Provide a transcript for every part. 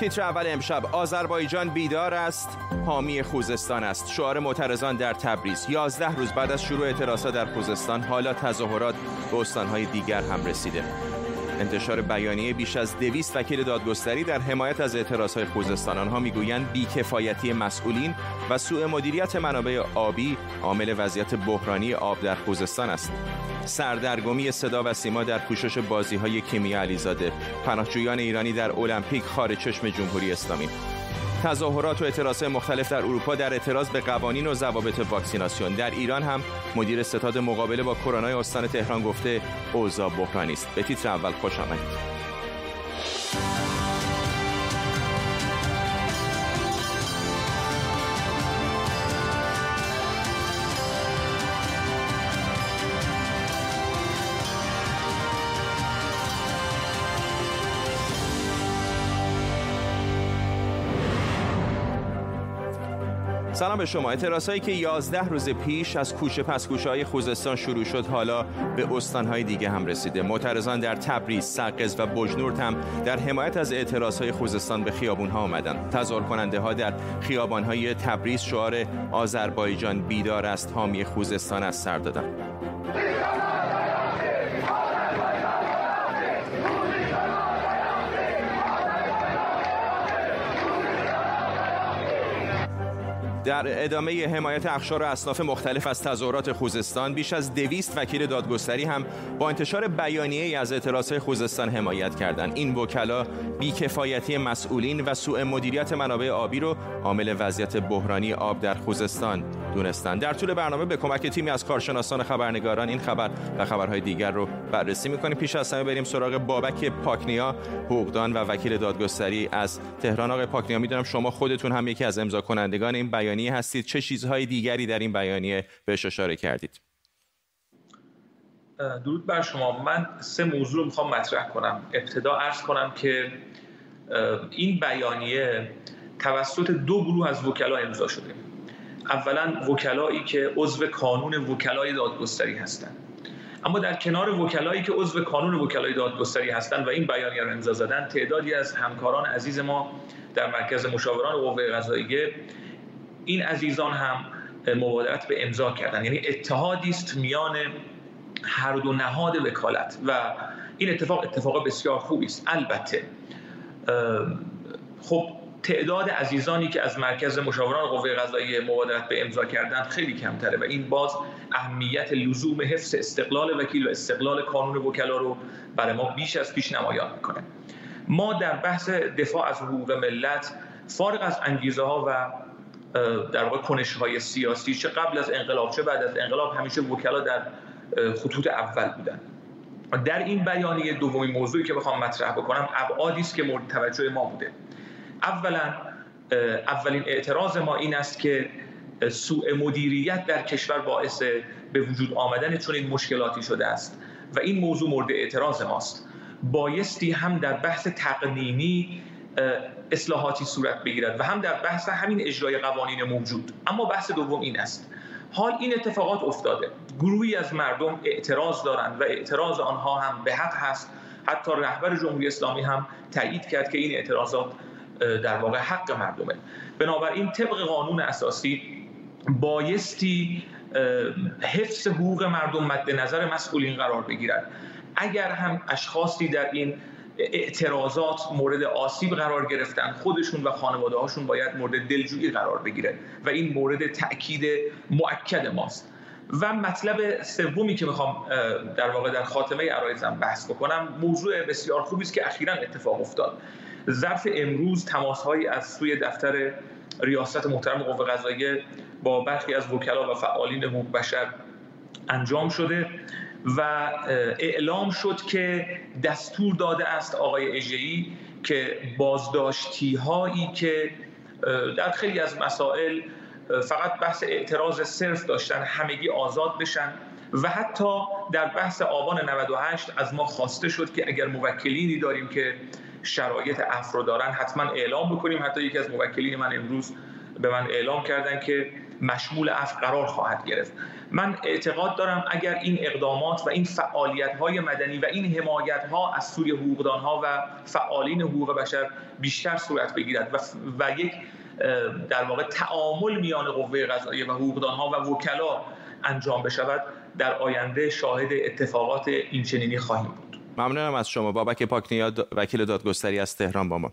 تیتر اول امشب. آذربایجان بیدار است حامی خوزستان است. شعار معترضان در تبریز. 11 روز بعد از شروع اعتراضات در خوزستان حالا تظاهرات به استانهای دیگر هم رسیده. انتشار بیانیه بیش از دویست وکیل دادگستری در حمایت از اعتراضهای خوزستان. آنها می‌گویند بیکفایتی مسئولین و سوء مدیریت منابع آبی عامل وضعیت بحرانی آب در خوزستان است. سردرگمی صدا و سیما در پوشش بازی های کیمیا علیزاده. پناهجویان ایرانی در المپیک خارج چشم جمهوری اسلامی. تظاهرات و اعتراضات مختلف در اروپا در اعتراض به قوانین و ضوابط واکسیناسیون. در ایران هم مدیر ستاد مقابله با کرونا استان تهران گفته اوضاع بحرانی است. به تیتر اول خوش آمدید. سلام به شما. اعتراض که 11 روز پیش از کوچه پس کوچه های خوزستان شروع شد حالا به استان های دیگه هم رسیده. معترضان در تبریز، سقز و بجنورد هم در حمایت از اعتراض های خوزستان به خیابون ها آمدن. تظاهر کننده ها در خیابان های تبریز شعار آذربایجان بیدار است حامی خوزستان از سر دادن. در ادامه حمایت اخشار و اصناف مختلف از تظاهرات خوزستان بیش از دویست وکیل دادگستری هم با انتشار بیانیه از اعتراضهای خوزستان حمایت کردند. این وکلا بیکفایتی مسئولین و سوء مدیریت منابع آبی رو عامل وضعیت بحرانی آب در خوزستان دونستند. در طول برنامه به کمک تیمی از کارشناسان خبرنگاران این خبر و خبرهای دیگر رو بررسی می‌کنیم. پیش از همه بریم سراغ بابک پاکنیا حقوقدان و وکیل دادگستری از تهران. آقای پاکنیا می‌دونم شما خودتون هم یکی از امضا کنندگان این بیانیه بیانیه هستید. چه چیزهای دیگری در این بیانیه بهش اشاره کردید؟ درود بر شما. من سه موضوع رو می‌خوام مطرح کنم. ابتدا عرض کنم که این بیانیه توسط دو گروه از وکلا امضا شده. اولا وکلایی که عضو کانون وکلای دادگستری هستند اما در کنار وکلایی که عضو کانون وکلای دادگستری هستند و این بیانیه رو امضا زدن تعدادی از همکاران عزیز ما در مرکز مشاوران قوه قضاییه این عزیزان هم مبادرت به امضا کردن. یعنی اتحادی است میان هر دو نهاد وکالت و این اتفاق اتفاق بسیار خوبی است. البته خب تعداد عزیزانی که از مرکز مشاوران قوه قضاییه مبادرت به امضا کردن خیلی کمتره و این باز اهمیت لزوم حفظ استقلال وکیل و استقلال کانون وکلا رو برای ما بیش از پیش نمایان می‌کنه. ما در بحث دفاع از حقوق ملت فارغ از انگیزه ها و در واقع کنش های سیاسی. چه قبل از انقلاب چه بعد از انقلاب همیشه وکلا در خطوط اول بودن. در این بیانیه دومی موضوعی که بخوام مطرح بکنم ابعادی است که مورد توجه ما بوده. اولا اولین اعتراض ما این است که سوء مدیریت در کشور باعث به وجود آمدن چون این مشکلاتی شده است و این موضوع مورد اعتراض ماست. بایستی هم در بحث تقنینی اصلاحاتی صورت بگیرد و هم در بحث همین اجرای قوانین موجود اما بحث دوم این است. حال این اتفاقات افتاده. گروهی از مردم اعتراض دارند و اعتراض آنها هم به حق هست. حتی رهبر جمهوری اسلامی هم تایید کرد که این اعتراضات در واقع حق مردمه. بنابراین طبق قانون اساسی بایستی حفظ حقوق مردم مد نظر مسئولین قرار بگیرد. اگر هم اشخاصی در این اعتراضات مورد آسیب قرار گرفتن. خودشون و خانواده هاشون باید مورد دلجویی قرار بگیره و این مورد تاکید مؤکد ماست. و مطلب سومی که می‌خوام در واقع در خاتمه عرایزم بحث بکنم موضوع بسیار خوبی است که اخیرا اتفاق افتاد. ظرف امروز تماسهایی از سوی دفتر ریاست محترم قوه قضاییه با برخی از وکلا و فعالین حقوق بشر انجام شده. و اعلام شد که دستور داده است آقای اژه‌ای که بازداشتی هایی که در خیلی از مسائل فقط بحث اعتراض صرف داشتن همگی آزاد بشن و حتی در بحث آبان 98 از ما خواسته شد که اگر موکلینی داریم که شرایط افرو دارن حتما اعلام بکنیم. حتی یکی از موکلین من امروز به من اعلام کردن که مشمول عفو قرار خواهد گرفت. من اعتقاد دارم اگر این اقدامات و این فعالیت های مدنی و این حمایت ها از سوی حقوقدان ها و فعالین حقوق بشر بیشتر صورت بگیرد و, و یک در واقع تعامل میان قوه قضاییه و حقوقدان ها و وکلا انجام بشود در آینده شاهد اتفاقات اینچنینی خواهیم بود. ممنونم از شما. بابک پاکنیاد وکیل دادگستری از تهران با ما.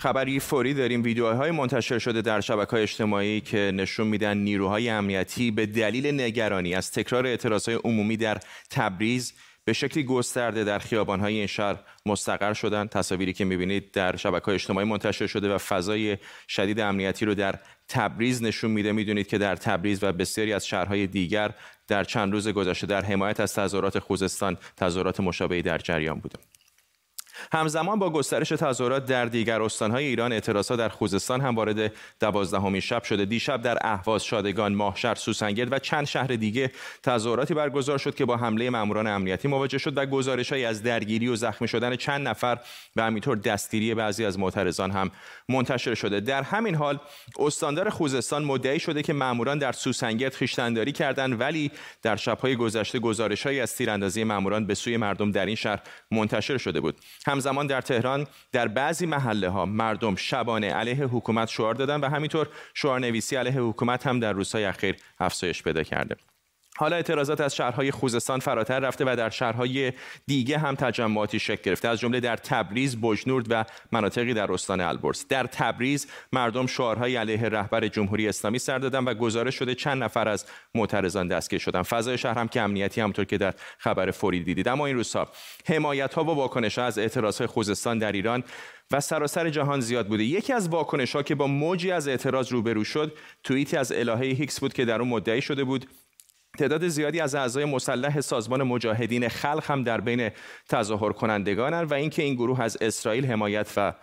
خبری فوری داریم. ویدیوهای منتشر شده در شبکه اجتماعی که نشون میدن نیروهای امنیتی به دلیل نگرانی از تکرار اعتراضهای عمومی در تبریز به شکلی گسترده در خیابانهای این شهر مستقر شدن. تصاویری که می‌بینید در شبکه اجتماعی منتشر شده و فضای شدید امنیتی رو در تبریز نشون میده. می‌دونید که در تبریز و بسیاری از شهرهای دیگر در چند روز گذشته در حمایت از تظاهرات خوزستان تظاهرات مشابهی در جریان بوده. همزمان با گسترش تظاهرات در دیگر استانهای ایران اعتراضات در خوزستان هم وارد دوازدهمین شب شده. دیشب در اهواز شادگان ماهشهر سوسنگرد و چند شهر دیگه تظاهراتی برگزار شد که با حمله ماموران امنیتی مواجه شد و گزارشهایی از درگیری و زخمی شدن چند نفر و همینطور دستگیری بعضی از معترضان هم منتشر شده. در همین حال استاندار خوزستان مدعی شده که ماموران در سوسنگرد خیشتنداری کردند ولی در شبهای گذشته گزارشهایی از تیراندازی ماموران به سوی مردم در این شهر منتشر شده بود. همزمان در تهران در بعضی محله ها مردم شبانه علیه حکومت شعار دادن و همینطور شعارنویسی علیه حکومت هم در روزهای اخیر افزایش پیدا کرده. حالا اعتراضات از شهرهای خوزستان فراتر رفته و در شهرهای دیگه هم تجمعاتی شکل گرفته. از جمله در تبریز، بجنورد و مناطقی در استان البرز. در تبریز مردم شعارهای علیه رهبر جمهوری اسلامی سر دادن و گزارش شده چند نفر از معترضان دستگیر شدن. فضای شهر هم که امنیتی همطور که در خبر فوری دیدید. اما این روزها حمایت ها و واکنش ها از اعتراض خوزستان در ایران و سراسر جهان زیاد بوده. یکی از واکنش ها که با موجی از اعتراض روبرو شد توییتی از الهه هیکس بود که در اون مدعی شده بود تعداد زیادی از اعضای مسلح سازمان مجاهدین خلق هم در بین تظاهر کنندگانند و اینکه این گروه از اسرائیل حمایت و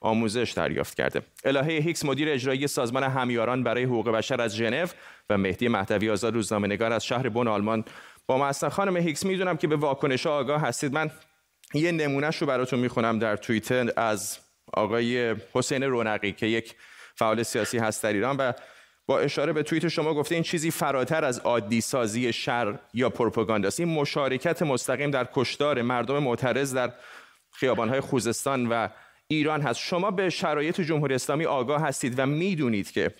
آموزش دریافت کرده. الهه هیکس مدیر اجرایی سازمان همیاران برای حقوق بشر از ژنو و مهدی مهدوی آزاد روزنامه‌نگار از شهر بن آلمان با ما خانم هیکس می‌دونم که به واکنش آگاه هستید من یه نمونهش رو براتون می‌خونم در توییتر از آقای حسین رونقی که یک فعال سیاسی هست در ایران و با اشاره به توییت شما گفته این چیزی فراتر از عادی سازی شر یا پروپاگانداست این مشارکت مستقیم در کشتار مردم معترض در خیابانهای خوزستان و ایران هست. شما به شرایط جمهوری اسلامی آگاه هستید و می‌دونید که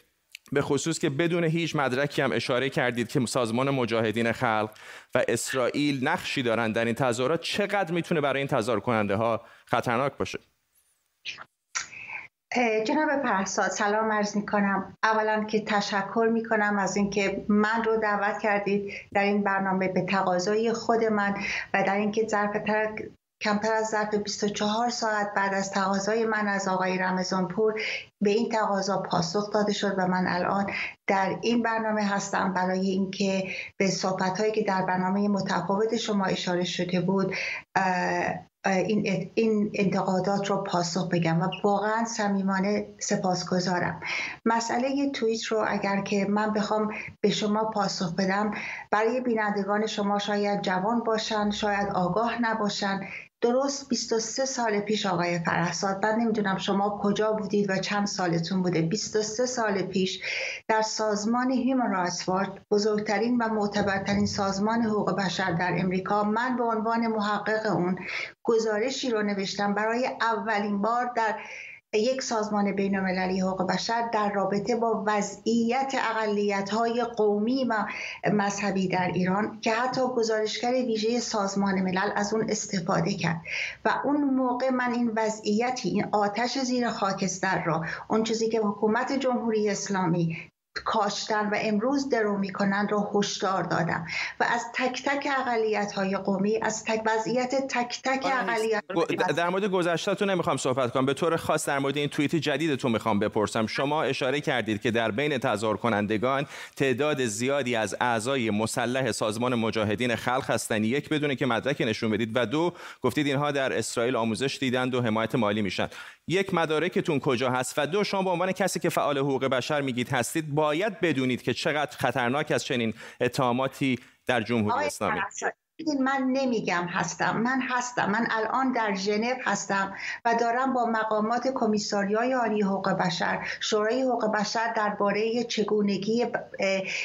به خصوص که بدون هیچ مدرکی هم اشاره کردید که سازمان مجاهدین خلق و اسرائیل نقشی دارند در این تظاهرات چقدر می‌تونه برای این تظاهر کننده ها خطرناک باشه؟ جناب پرستاد سلام عرض می کنم اولا که تشکر می کنم از اینکه من رو دعوت کردید در این برنامه به تقاضای خود من و در اینکه ظرف کمتر از ظرف 24 ساعت بعد از تقاضای من از آقای رمضانپور به این تقاضا پاسخ داده شد و من الان در این برنامه هستم. برای اینکه به صحبت هایی که در برنامه متفاوت شما اشاره شده بود این, این انتقادات رو پاسخ بگم و واقعا صمیمانه سپاسگزارم. مسئله توییت رو اگر که من بخوام به شما پاسخ بدم برای بینندگان شما شاید جوان باشن شاید آگاه نباشن. درست 23 سال پیش آقای فرحزاد من نمی‌دونم شما کجا بودید و چند سالتون بوده. 23 سال پیش در سازمان هیومن رایتس بزرگترین و معتبرترین سازمان حقوق بشر در امریکا من به عنوان محقق اون گزارشی رو نوشتم برای اولین بار در یک سازمان بین المللی حقوق بشر در رابطه با وضعیت اقلیت های قومی و مذهبی در ایران که حتی گزارشگر ویژه سازمان ملل از اون استفاده کرد. و اون موقع من این وضعیتی این آتش زیر خاکستر را اون چیزی که حکومت جمهوری اسلامی کاشتن و امروز درو می‌کنن رو هشدار دادم. و از تک تک اقلیت های قومی از تک وضعیت تک تک اقلیت در مورد گذشتهتون نمی‌خوام صحبت کنم. به طور خاص در مورد این توییت جدیدتون می‌خوام بپرسم. شما اشاره کردید که در بین تظاهر کنندگان تعداد زیادی از اعضای مسلح سازمان مجاهدین خلق هستند. یک بدونه که مدرک نشون بدید. و دو گفتید اینها در اسرائیل آموزش دیدند و حمایت مالی میشن. یک مدارکتون کجا هست و دو شما به عنوان کسی که فعال حقوق بشر میگید هستید باید بدونید که چقدر خطرناک از چنین اتهاماتی در جمهوری اسلامی. من نمیگم هستم. من هستم. من الان در ژنو هستم و دارم با مقامات کمیساریای عالی حقوق بشر شورای حقوق بشر درباره چگونگی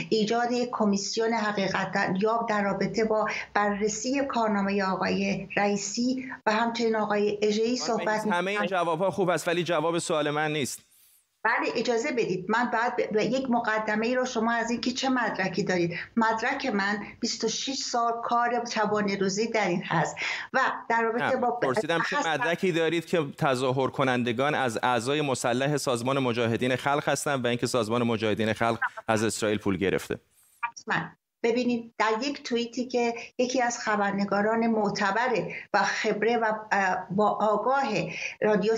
ایجاد کمیسیون حقیقتا یا در رابطه با بررسی کارنامه آقای رئیسی و همچنین آقای اجهی صحبت همه این جواب خوب است ولی جواب سوال من نیست. بله اجازه بدید. من بعد ب... یک مقدمه ای رو شما از اینکه چه مدرکی دارید. مدرک من 26 سال کار شبانه روزی در این هست. و در رابطه با پرسیدم چه مدرکی دارید که تظاهر کنندگان از اعضای مسلح سازمان مجاهدین خلق هستند و اینکه سازمان مجاهدین خلق از اسرائیل پول گرفته؟ حتما. ببینید در یک توییتی که یکی از خبرنگاران معتبر و خبره و با آگاه رادیو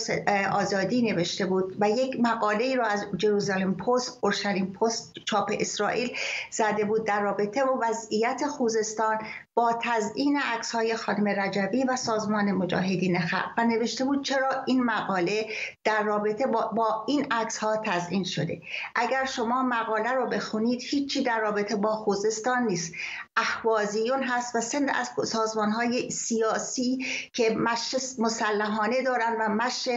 آزادی نوشته بود و یک مقاله را از جروزالم پست اورشلیم پست چاپ اسرائیل زده بود در رابطه با وضعیت خوزستان با تزیین عکس های خانم رجبی و سازمان مجاهدین خلق. و نوشته بود چرا این مقاله در رابطه با, با این عکس ها تزیین شده. اگر شما مقاله رو بخونید هیچی در رابطه با خوزستان نیست. احوازیون هست و سند از سازمان های سیاسی که مش مسلحانه دارن و مش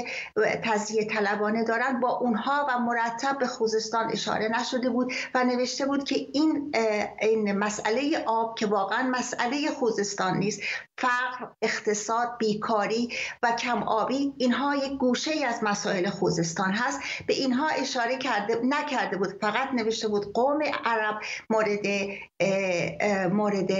تزیه طلبانه دارن با اونها و مرتب به خوزستان اشاره نشده بود و نوشته بود که این این مسئله آب که واقعا مسئله خوزستان نیست. فقر اقتصاد بیکاری و کم آبی اینها یک گوشه ای از مسائل خوزستان هست. به اینها اشاره کرده نکرده بود. فقط نوشته بود قوم عرب مورد مورد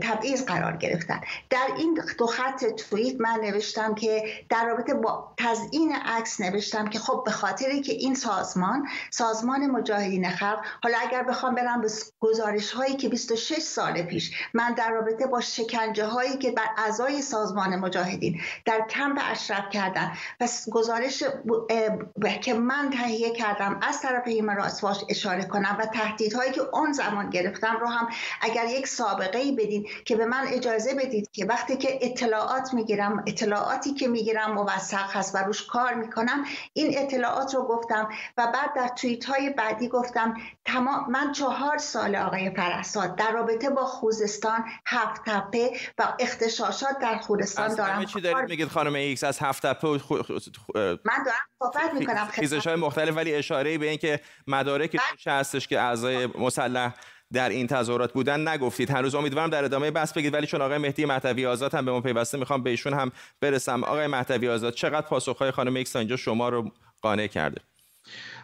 تبعیض قرار گرفتن. در این دو خط توییت من نوشتم که در رابطه با تزیین عکس نوشتم که خب به خاطری که این سازمان سازمان مجاهدین خلق حالا اگر بخوام برم به گزارش هایی که 26 سال پیش من در رابطه با شکنجه هایی که بر اعضای سازمان مجاهدین در کمپ اشرف کردن. و گزارش که من تهیه کردم از طرف هیمن راسواش اشاره کنم و تهدیدهایی که اون زمان گرفتم رو هم اگر یک سابقه ای بدین که به من اجازه بدید که وقتی که اطلاعات می‌گیرم اطلاعاتی که می‌گیرم موثق هست و روش کار می‌کنم این اطلاعات رو گفتم و بعد در توییت های بعدی گفتم تمام من چهار سال آقای فرحزاد در رابطه با خوزستان هفت تپه و اغتشاشات در خوزستان دارم چی دارید میگید خانم هیکس از هفت تپه من دارم صحبت می‌کنم. خیزش های مختلف ولی اشاره به اینکه مدارک بله. هستش که اعضای مسلح در این تظاهرات بودن نگفتید. هنوز امیدوارم در ادامه بحث بگید ولی چون آقای مهدی مهدوی آزاد هم به ما پیوسته می‌خوام به ایشون هم برسم. آقای مهدوی آزاد چقدر پاسخهای خانم هیکس اینجا شما رو قانع کرده؟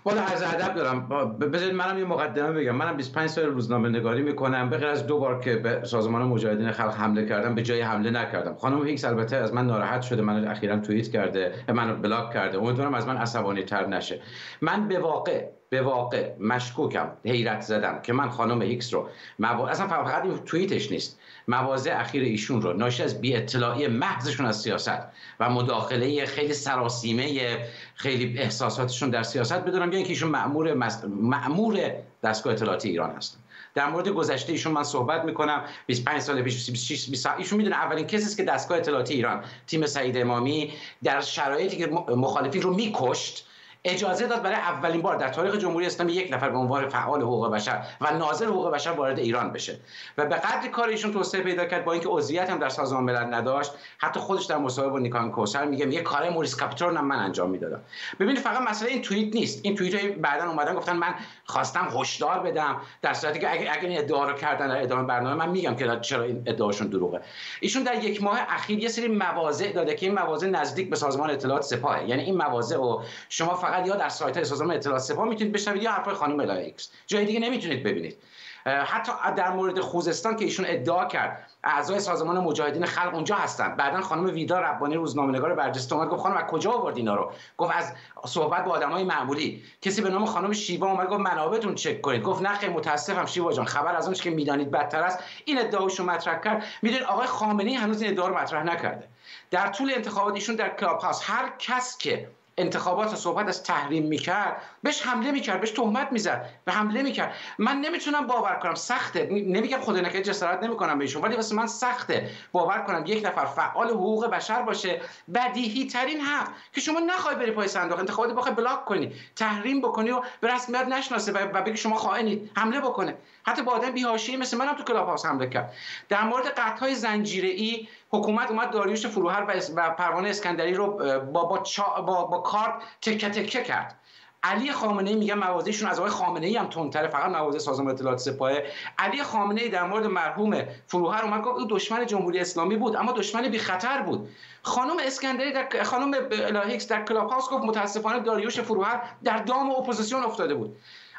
والا از ادب دارم. بذارید منم یه مقدمه بگم. منم 25 سال روزنامه نگاری می‌کنم. به غیر از دو بار که به سازمان مجاهدین خلق حمله کردم به جای حمله نکردم. خانم هیکس البته از من ناراحت شده من اخیرا توییت کرده منو بلاک کرده. امیدوارم از من عصبانی تر نشه. من به واقع به واقع مشکوکم حیرت زدم که من خانم هیکس رو مو... اصلا فقط این توییتش نیست. مواضع اخیر ایشون رو ناشی از بی اطلاعی محضشون از سیاست و مداخله خیلی سراسیمه خیلی احساساتشون در سیاست بدونم یا اینکه ایشون مأمور مأمور دستگاه اطلاعاتی ایران هستن. در مورد گذشته ایشون من صحبت می‌کنم. 25 سال پیش 26 20 ایشون می‌دونه اولین کسی است که دستگاه اطلاعاتی ایران تیم سعید امامی در شرایطی که مخالفین رو میکشت اجازه داد برای اولین بار در تاریخ جمهوری اسلامی یک نفر به عنوان فعال حقوق بشر و ناظر حقوق بشر وارد ایران بشه. و به قدری کار ایشون توسعه پیدا کرد با اینکه عضویت هم در سازمان ملل نداشت. حتی خودش در مصاحبه با نیکان کوثر میگه یه کار موریس کاپیتال من انجام می‌دادم. ببینید فقط مسئله این توییت نیست. این توییت بعدا اومدن گفتن من خواستم هشدار بدم. در صورتی که اگر اگر این ادعا رو کردن در ادامه برنامه من میگم که چرا این ادعاشون دروغه. ایشون در یک ماه اخیر یه سری مواضع داده که این مواضع نزدیک به سازمان اطلاعات سپاه یعنی این مواضع رو شما یا در سایت سازمان اطلاعات سپاه می‌تونید بشنوید یا حرفای خانم هیکس. جای دیگه نمی‌تونید ببینید. حتی در مورد خوزستان که ایشون ادعا کرد اعضای سازمان مجاهدین خلق اونجا هستن. بعدا خانم ویدا ربانی روزنامه‌نگار برجسته اومد گفت خانم از کجا آورد اینا رو؟ گفت از صحبت با آدمای معمولی. کسی به نام خانم شیوا اومد گفت منابعتون چک کنید. گفت نه خیلی متاسفم شیوا جان خبر از اون که می‌دانید بدتر است. این ادعاشو مطرح کرد. می‌دونید آقای خامنه‌ای هنوز این ادعا رو مطرح نکرده. در طول انتخابات ایشون در کلاب هاوس هر کس که انتخابات صحبت از تحریم می‌کرد بهش حمله می‌کرد بهش تهمت می‌زد به حمله می‌کرد. من نمی‌تونم باور کنم سخته. نمیگم خدا نکرد جسارت نمی‌کنم بهشون ولی واسه من سخته باور کنم یک نفر فعال حقوق بشر باشه بدیهی ترین حق که شما نخوای بری پای صندوق انتخابات بخوای بلاک کنی تحریم بکنی و به رسمیت نشناسه و بگی شما خائنید حمله بکنه. حتی با آدم بی‌حاشیه مثل منم تو کلاب هاوس حمله کرد. در مورد قطع های زنجیره‌ای حکومت اومد داریوش فروهر و پروانه اسکندری رو با با, با, با کارت تکه تکه کرد. علی خامنه ای میگن موازیشون از آقای خامنه ای هم تندتره فقط موازی سازمان اطلاعات سپاه علی خامنه ای در مورد مرحوم فروهر اومد گفت او دشمن جمهوری اسلامی بود اما دشمن بی خطر بود. خانم اسکندری در خانم الهه هیکس در کلاب هاوس گفت متاسفانه داریوش فروهر در دام اپوزیسیون افتاده بود.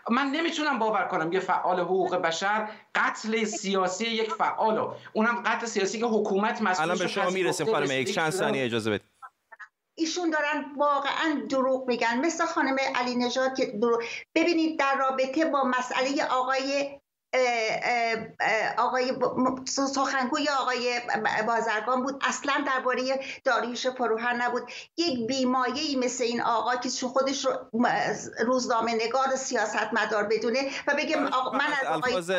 من نمی‌تونم باور کنم یه فعال حقوق بشر قتل سیاسی یک فعال اونم قتل سیاسی که حکومت مسئول الان به شما می‌رسیم خانم یک چند ثانیه اجازه بدید. ایشون دارن واقعا دروغ میگن. مثل خانم علی نژاد که دروغ ببینید در رابطه با مسئله آقای آقای سخنگوی آقای بازرگان بود. اصلا درباره داریوش فروهر نبود. یک بیمایه ای مثل این آقا که خودش رو روزنامه نگار سیاست مدار بدونه و بگه من از الفاظ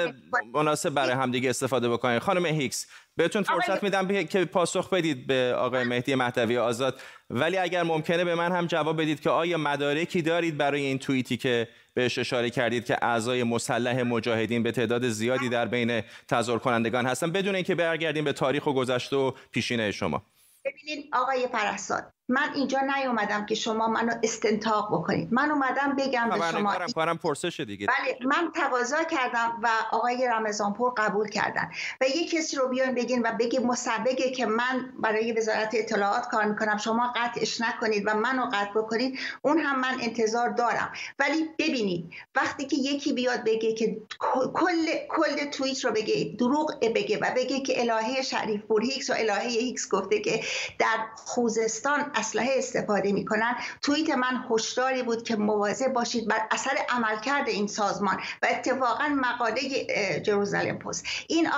مناسب برای همدیگه استفاده بکنید خانم هیکس بهتون فرصت میدم که پاسخ بدید به آقای مهدی مهدوی آزاد. ولی اگر ممکنه به من هم جواب بدید که آیا مدارکی دارید برای این توییتی که بهش اشاره کردید که اعضای مسلح مجاهدین به تعداد زیادی در بین تظاهر کنندگان هستن؟ بدون اینکه برگردیم به تاریخ و گذشته و پیشینه شما. ببینید آقای پرستاد من اینجا نیومدم که شما منو استنتاق بکنید. من اومدم بگم به شما کارم پرسش دیگه. بله من تقاضا کردم و آقای رمضانپور قبول کردن. و یه کسی رو بیان بگین و بگی مسبقه که من برای وزارت اطلاعات کار می‌کنم. شما قطعش نکنید و منو قطع بکنید. اون هم من انتظار دارم. ولی ببینید وقتی که یکی بیاد بگه که کل کل توییت رو بگه دروغ بگه و بگه که الهه شریف پور هیکس و الهه هیکس گفته که در خوزستان اسلحه استفاده می‌کنن. توییت من هشداری بود که مواظب باشید بر اثر عملکرد این سازمان و اتفاقا مقاله جروزالم پست. این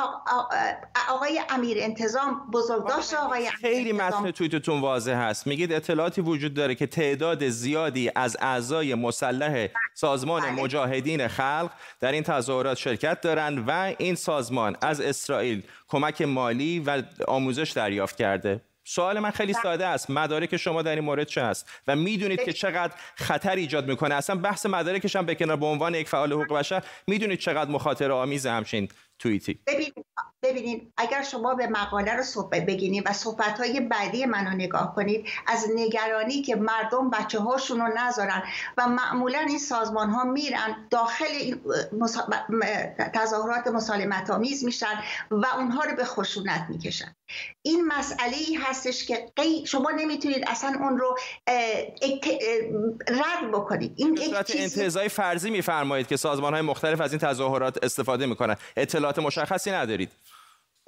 آقای امیر انتظام بزرگداشت آقای خیلی متن توییتتون واضح هست. میگید اطلاعاتی وجود داره که تعداد زیادی از اعضای مسلح سازمان بله. مجاهدین خلق در این تظاهرات شرکت دارند و این سازمان از اسرائیل کمک مالی و آموزش دریافت کرده. سوال من خیلی ساده است. مدارک شما در این مورد چه است؟ و می‌دونید که چقدر خطر ایجاد می‌کنه. اصلا بحث مدارکش هم به کنار به عنوان یک فعال حقوق بشر می‌دونید چقدر مخاطره آمیز همچین توییتی. ببینید اگر شما به مقاله رو صحبت بگینید و صحبت های بعدی منو نگاه کنید از نگرانی که مردم بچه هاشون رو نذارن و معمولا این سازمان ها میرن داخل تظاهرات مسالمت آمیز میشن و اونها رو به خشونت می‌کشن. این مسئله ای هستش که شما نمی‌تونید اصلا اون رو رد بکنید. این صورت انتظای فرضی میفرمایید که سازمان های مختلف از این تظاهرات استفاده می‌کنن. اطلاعات مشخصی ندارید.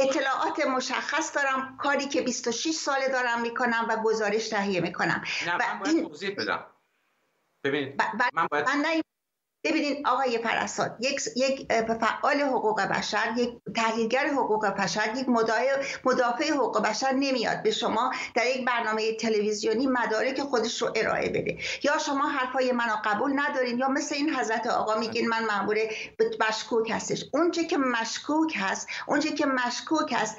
اطلاعات مشخص دارم. کاری که 26 ساله دارم می‌کنم و گزارش تهیه می‌کنم. نه و من باید این... توضیح بدم. ببینید من باید... من ببینید آقای پرستاد یک یک فعال حقوق بشر یک تحلیلگر حقوق بشر یک مدافع حقوق بشر نمیاد به شما در یک برنامه تلویزیونی مدارک خودش رو ارائه بده. یا شما حرفای منو قبول ندارین یا مثل این حضرت آقا میگین من مأمور مشکوک هستش. اونچه که مشکوک هست اونچه که مشکوک هست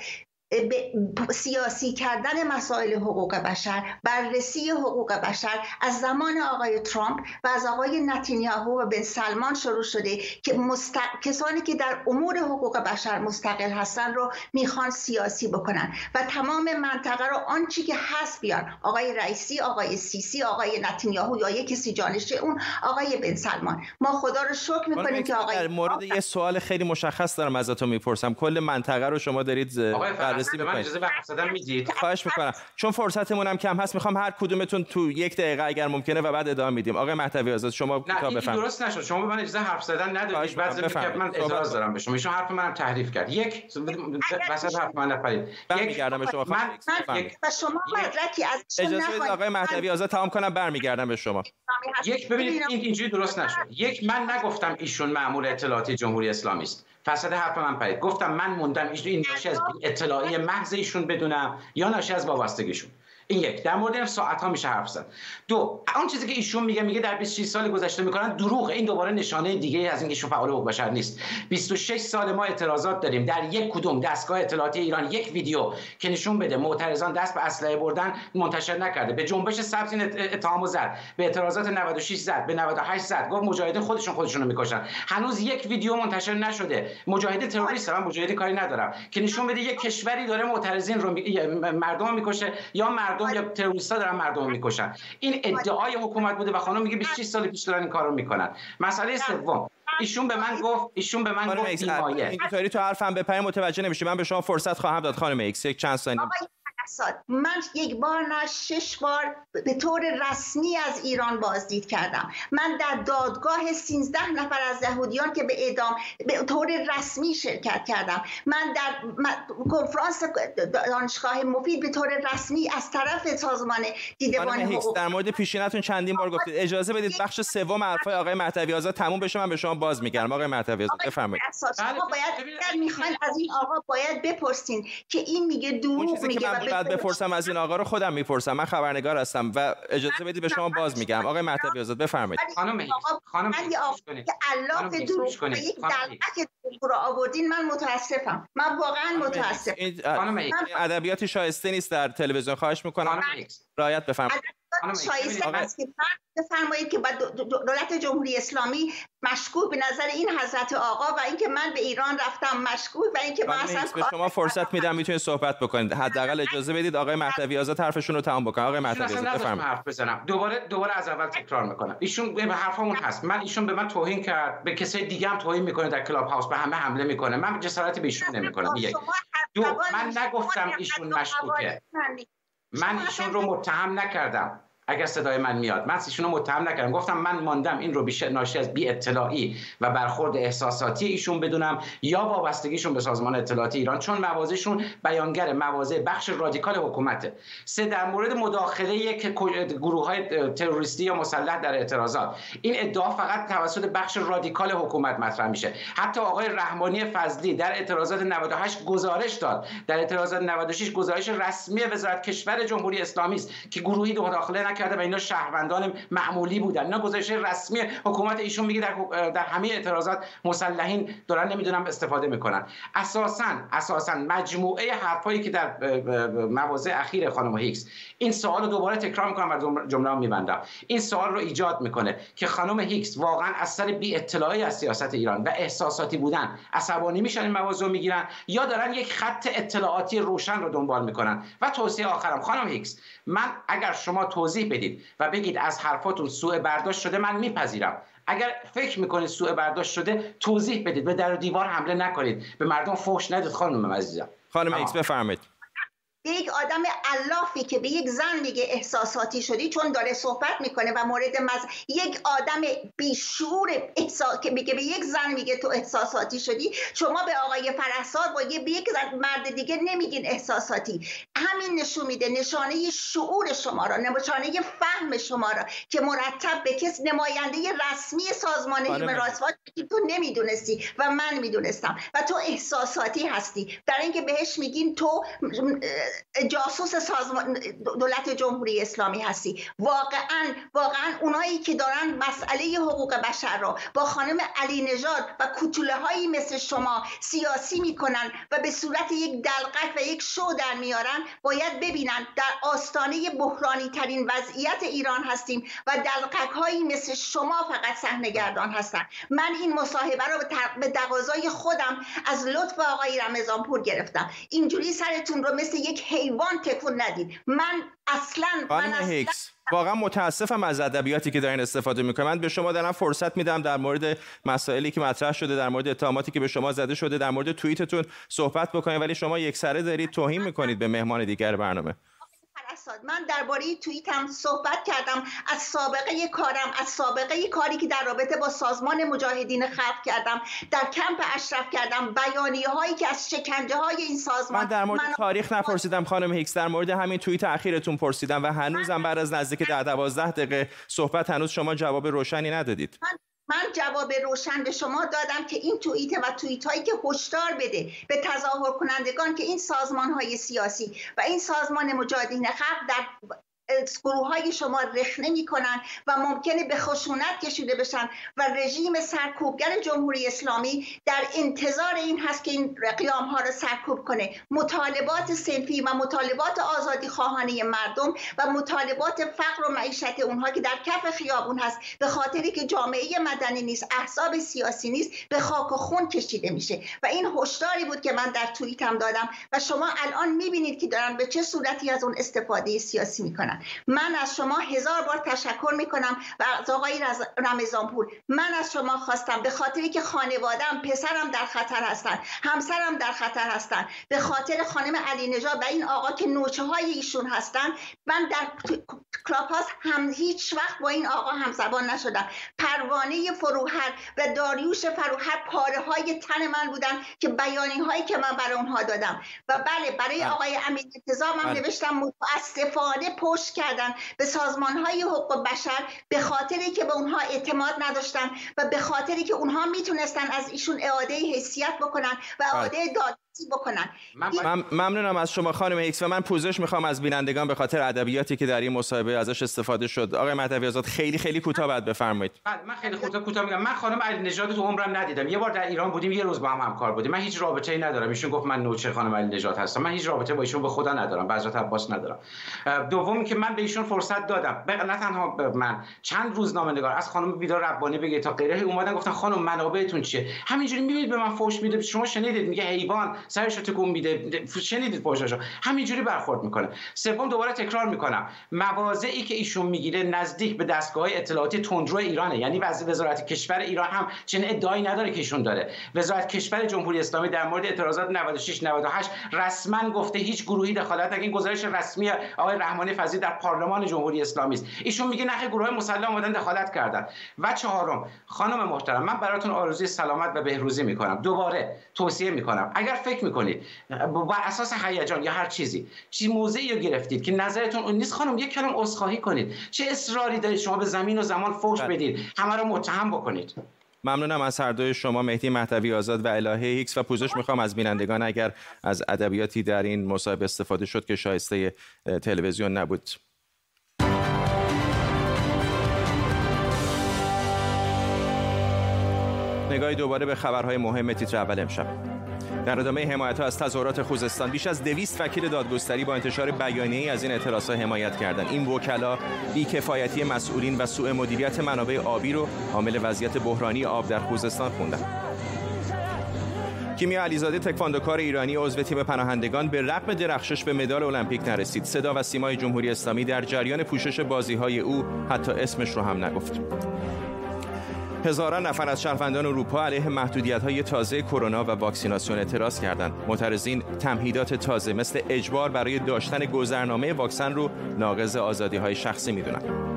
سیاسی کردن مسائل حقوق بشر بررسی حقوق بشر از زمان آقای ترامپ و از آقای نتانیاهو و بن سلمان شروع شده که مست... کسانی که در امور حقوق بشر مستقل هستن رو می‌خوان سیاسی بکنن و تمام منطقه رو آنچی که هست بیان. آقای رئیسی آقای سیسی آقای نتانیاهو یا یک کسی جانشه اون آقای بن سلمان. ما خدا رو شکر می‌کنیم که آقای در مورد یه سوال خیلی مشخص دارم ازتون می‌پرسم. کل منطقه رو شما دارید بررسی اجازه وقت می‌دید؟ خواهش می‌کنم. چون فرصتمون هم کم هست می‌خوام هر کدومتون تو یک دقیقه اگر ممکنه و بعد ادامه میدیم. آقای مهدوی آزاد شما کوتاه بفرمایید درست نشد. شما به من اجازه حرف زدن ندادید. بعد من اجازه دارم به شما. ایشون حرف منم تحریف کرد. یک وسط حرف من نفرید برمیگردم به شما. و شما مدرکی از اجازه بدید آقای مهدوی آزاد تمام کنم برمیگردم به شما. یک ببینید این اینجوری درست نشد. یک من نگفتم ایشون مأمور اطلاعاتی جمهوری اسلامی است. فساد حرف من پرید. گفتم من موندم این ناشی از اطلاعی محض ایشون بدونم یا ناشی از وابستگیشون. این یک. در مورد ساعت ها میشه حرف زد. دو اون چیزی که ایشون میگه میگه در 26 سال گذشته می‌کنن دروغ این دوباره نشانه دیگه از اینکه ایشون فعال حقوق بشر نیست. 26 سال ما اعتراضات داریم. در یک کدوم دستگاه اطلاعاتی ایران یک ویدیو که نشون بده معترضان دست به اسلحه بردن منتشر نکرده. به جنبش سبز اتهامو زد. به اعتراضات 96 زد. به 98 زد. گفت مجاهدین خودشون خودشونو می‌کشن. هنوز یک ویدیو منتشر نشده. مجاهد تروریست من مجاهدی کاری ندارم. که نشون بده یک کشوری داره معترضین رو مردم می‌کشه یا مردم یا تروریستا دارن مردم می‌کشن. این ادعای حکومت بوده و خانم میگه 26 سال پیش دارن این کارو می‌کنن. مسئله سوم. ایشون به من گفت ایشون به من گفت اینطوری تو حرفم بپری متوجه نمیشه من به شما فرصت خواهم داد خانم هیکس. یک چند ثانیه. من یک بار نه شش بار به طور رسمی از ایران بازدید کردم. من در دادگاه 13 نفر از یهودیان که به اعدام به طور رسمی شرکت کردم. من در کنفرانس دانشگاه مفید به طور رسمی از طرف سازمان دیدبان حقوق در مورد پیشینتون چندین بار گفتید. اجازه بدید بخش سوم حرفای آقای مهدوی آزاد تموم بشه من به شما باز میگم. آقای مهدوی آزاد بفرمایید. بله، باید می‌خواین از این آقا باید بپرسین که این میگه دروغ میگه بعد بپرسم از این آقا رو خودم می‌پرسم. من خبرنگار هستم و اجازه بدید به شما باز میگم. آقای مهدوی آزاد بفرمایید. خانم خانم که الاف دروغ یک دلقک دروغ رو آوردین من متاسفم. من واقعا متاسفم. خانم ادبیاتی شایسته نیست در تلویزیون خواهش می‌کنم. رایت بفرمایید. شایسته است که بفرمایید که دولت جمهوری اسلامی مشکوک به نظر این حضرت آقا و اینکه من به ایران رفتم مشکوک و اینکه من اصلا به شما فرصت میدم می‌تونید صحبت بکنید. حداقل اجازه بدید آقای مهدوی آزاد حرفشون رو تمام بکنه. آقای مهدوی آزاد بفرمایید. حرف بزنم. دوباره دوباره از اول تکرار می‌کنم. ایشون به حرفمون هست. من ایشون به من توهین کرد. به کسای دیگه هم توهین می‌کنه در کلاب هاوس. به همه حمله می‌کنه. من جسارتی به ایشون نمی‌کنم. یک دو من نگفتم ایشون مشکوکه. من ایشون رو متهم نکردم. اگر صدای من میاد. من ایشونو متهم نکردم. گفتم من ماندم این رو بیش ناشی از بی اطلاعی و برخورد احساساتی ایشون بدونم یا وابستگیشون به سازمان اطلاعاتی ایران. چون موازهشون بیانگر مواضع بخش رادیکال حکومته. سه در مورد مداخله یک گروه های تروریستی یا مسلح در اعتراضات. این ادعا فقط توسط بخش رادیکال حکومت مطرح میشه. حتی آقای رحمانی فضلی در اعتراضات 98 گزارش داد. در اعتراضات 96 گزارش رسمی وزارت کشور جمهوری اسلامی است که گروهی مداخله کرده و اینا شهروندان معمولی بودن. اینا گزارش رسمی حکومت ایشون میگه در, در همه اعتراضات مسلحین دارن نمی‌دونم استفاده می‌کنن. اساسا اساسا مجموعه حرفایی که در مواضع اخیر خانم هیکس این سوال دوباره تکرار می‌کنم و جمله میبندم. این سوال رو ایجاد می‌کنه که خانم هیکس واقعا از سر بی اطلاعی از سیاست ایران و احساساتی بودن عصبانی میشن این مواضع می‌گیرن یا دارن یک خط اطلاعاتی روشن رو دنبال می‌کنن. و توصیه آخرم خانم هیکس من اگر شما توضیح بدید و بگید از حرفاتون سوء برداشت شده من میپذیرم. اگر فکر می‌کنید سوء برداشت شده توضیح بدید. به در و دیوار حمله نکنید. به مردم فحش ندید خانم عزیزم. خانم ایکس بفرمایید. به یک آدم علافی که به یک زن میگه احساساتی شدی چون داره صحبت می‌کنه و مورد مز یک آدم بیشور احساس که میگه به یک زن میگه تو احساساتی شدی شما به آقای فرهزاد با یه به یک زن مرد دیگه نمیگین احساساتی. همین نشون میده نشانه شعور شما را نشانه فهم شما را که مرتب به کس نماینده رسمی سازمان هیومن که تو نمی‌دونستی و من می‌دونستم و تو احساساتی هستی. در اینکه بهش میگین تو جاسوس سازمان دولت جمهوری اسلامی هستی. واقعا واقعا اونایی که دارن مسئله حقوق بشر رو با خانم علی نژاد و کوتوله هایی مثل شما سیاسی می‌کنن و به صورت یک دلقک و یک شو در میارن باید ببینن در آستانه بحرانی ترین وضعیت ایران هستیم و دلقک هایی مثل شما فقط صحنهگردان هستن. من این مصاحبه رو به تقاضای خودم از لطف آقای رمضان پور گرفتم. اینجوری سرتون رو مثل یک حیوان تکون ندید. من اصلا من اصلا واقعا متاسفم از ادبیاتی که دارین استفاده می‌کنن من به شما دارم فرصت میدم در مورد مسائلی که مطرح شده در مورد اتهاماتی که به شما زده شده در مورد توییتتون صحبت بکنید ولی شما یک سره دارید توهین می‌کنید به مهمان دیگر برنامه. اساد من درباره توییتم صحبت کردم. از سابقه کارم از سابقه کاری که در رابطه با سازمان مجاهدین خلق کردم. در کمپ اشرف کردم. بیانیه هایی که از شکنجه های این سازمان من در مورد تاریخ نپرسیدم خانم هیکس. در مورد همین توییت اخیرتون پرسیدم و هنوزم بعد از نزدیک در دوازده دقیقه صحبت هنوز شما جواب روشنی ندادید. من من جواب روشن به شما دادم که این توییت و توییت هایی که هشدار بده به تظاهر کنندگان که این سازمان های سیاسی و این سازمان مجاهدین خلق در گروه های شما رخنه می‌کنن و ممکنه به خشونت کشیده بشن و رژیم سرکوبگر جمهوری اسلامی در انتظار این هست که این قیام ها رو سرکوب کنه. مطالبات سنفی و مطالبات آزادی خواهانه مردم و مطالبات فقر و معیشت اونها که در کف خیابون هست به خاطری که جامعه مدنی نیست احزاب سیاسی نیست به خاک و خون کشیده میشه. و این هشداری بود که من در توییتم دادم و شما الان می‌بینید که دارن به چه صورتی از اون استفاده سیاسی می‌کنن. من از شما هزار بار تشکر می‌کنم و از آقای رمضانپور من از شما خواستم به خاطری که خانوادم پسرم در خطر هستن همسرم در خطر هستن به خاطر خانم علی نژاد و این آقا که نوچه های ایشون هستن من در کلاپاس هم هیچ وقت با این آقا همزبان نشدم پروانه فروهر و داریوش فروهر پاره های تن من بودن که بیانی هایی که من برای اونها دادم و بله برای بله. آقای امین انتظام من بله. نوشتم متاسفانه پشت کردن به سازمان های حقوق بشر به خاطری که به اونها اعتماد نداشتن و به خاطری که اونها می‌تونستن از ایشون اعاده حیثیت بکنن و بله. اعاده داد بکنن. من ممنونم از شما خانم هیکس و من پوزش می‌خوام از بینندگان به خاطر ادبیاتی که در این مصاحبه ازش استفاده شد. آقای مهدوی آزاد خیلی خیلی کوتاه بعد بفرمایید. بله، من خیلی کوتاه کوتاه میگم. من خانم علی نژاد تو عمرم ندیدم. یه بار در ایران بودیم یه روز با هم همکار بودیم. من هیچ رابطه ای ندارم. ایشون گفت من نوچه خانم علی نژاد هستم. من هیچ رابطه با ایشون به خدا ندارم. با حضرت عباس ندارم. دوم که من به ایشون فرصت دادم. نه تنها من چند روزنامه نگار از خانم بیدار ربانی بگه تا غیره اومدن گفتن خانم منابعتون چیه؟ همینجوری می‌بینید به من فوش میده. شما شنیدید. میگه حیوان. سرش رو تکون میده شنیدید فوشاشو همینجوری برخورد می‌کنه. سوم دوباره تکرار می‌کنم مواضعی که ایشون می‌گیره نزدیک به دستگاه اطلاعاتی تندرو ایرانه. یعنی وزارت کشور ایران هم چنین ادعایی نداره که ایشون داره. وزارت کشور جمهوری اسلامی در مورد اعتراضات 96 98 رسما گفته هیچ گروهی دخالت این گزارش رسمی آقای رحمانی فضی در پارلمان جمهوری اسلامی است. ایشون میگه نه گروه مسلح اومدن دخالت کردن. و چهارم خانم محترم من براتون آرزوی سلامت و بهروزی می‌کنم. دوباره توصیه می‌کنم. اگر می‌کنید؟ بر اساس هیجان یا هر چیزی. چی موضعی رو گرفتید که نظرتون اون نیست؟ خانم یک کلام عذرخواهی کنید. چه اصراری دارید؟ شما به زمین و زمان فوش بله. بدید. همه رو متهم بکنید. ممنونم از هر دوی شما مهدی مهدوی آزاد و الهه هیکس و پوزش. می‌خوام از بینندگان اگر از ادبیاتی در این مصاحبه استفاده شد که شایسته تلویزیون نبود. نگاهی دوباره به خبرهای مهم تیتر اول امشب. در ادامه حمایت از تظاهرات خوزستان بیش از دویست وکیل دادگستری با انتشار بیانیه‌ای از این اعتراض حمایت کردند. این وکلا بیکفایتی مسئولین و سوء مدیریت منابع آبی رو حامل وضعیت بحرانی آب در خوزستان خوندند. کیمیا علیزاده تکواندوکار ایرانی عضو تیم پناهندگان به رغم درخشش به مدال المپیک نرسید. صدا و سیمای جمهوری اسلامی در جریان پوشش بازی های او حتی اسمش رو هم نگفت. هزاران نفر از شهروندان اروپا علیه محدودیت های تازه کرونا و واکسیناسیون اعتراض کردند. معترضین تمهیدات تازه مثل اجبار برای داشتن گذرنامه واکسن رو ناقض آزادی های شخصی می‌دونند.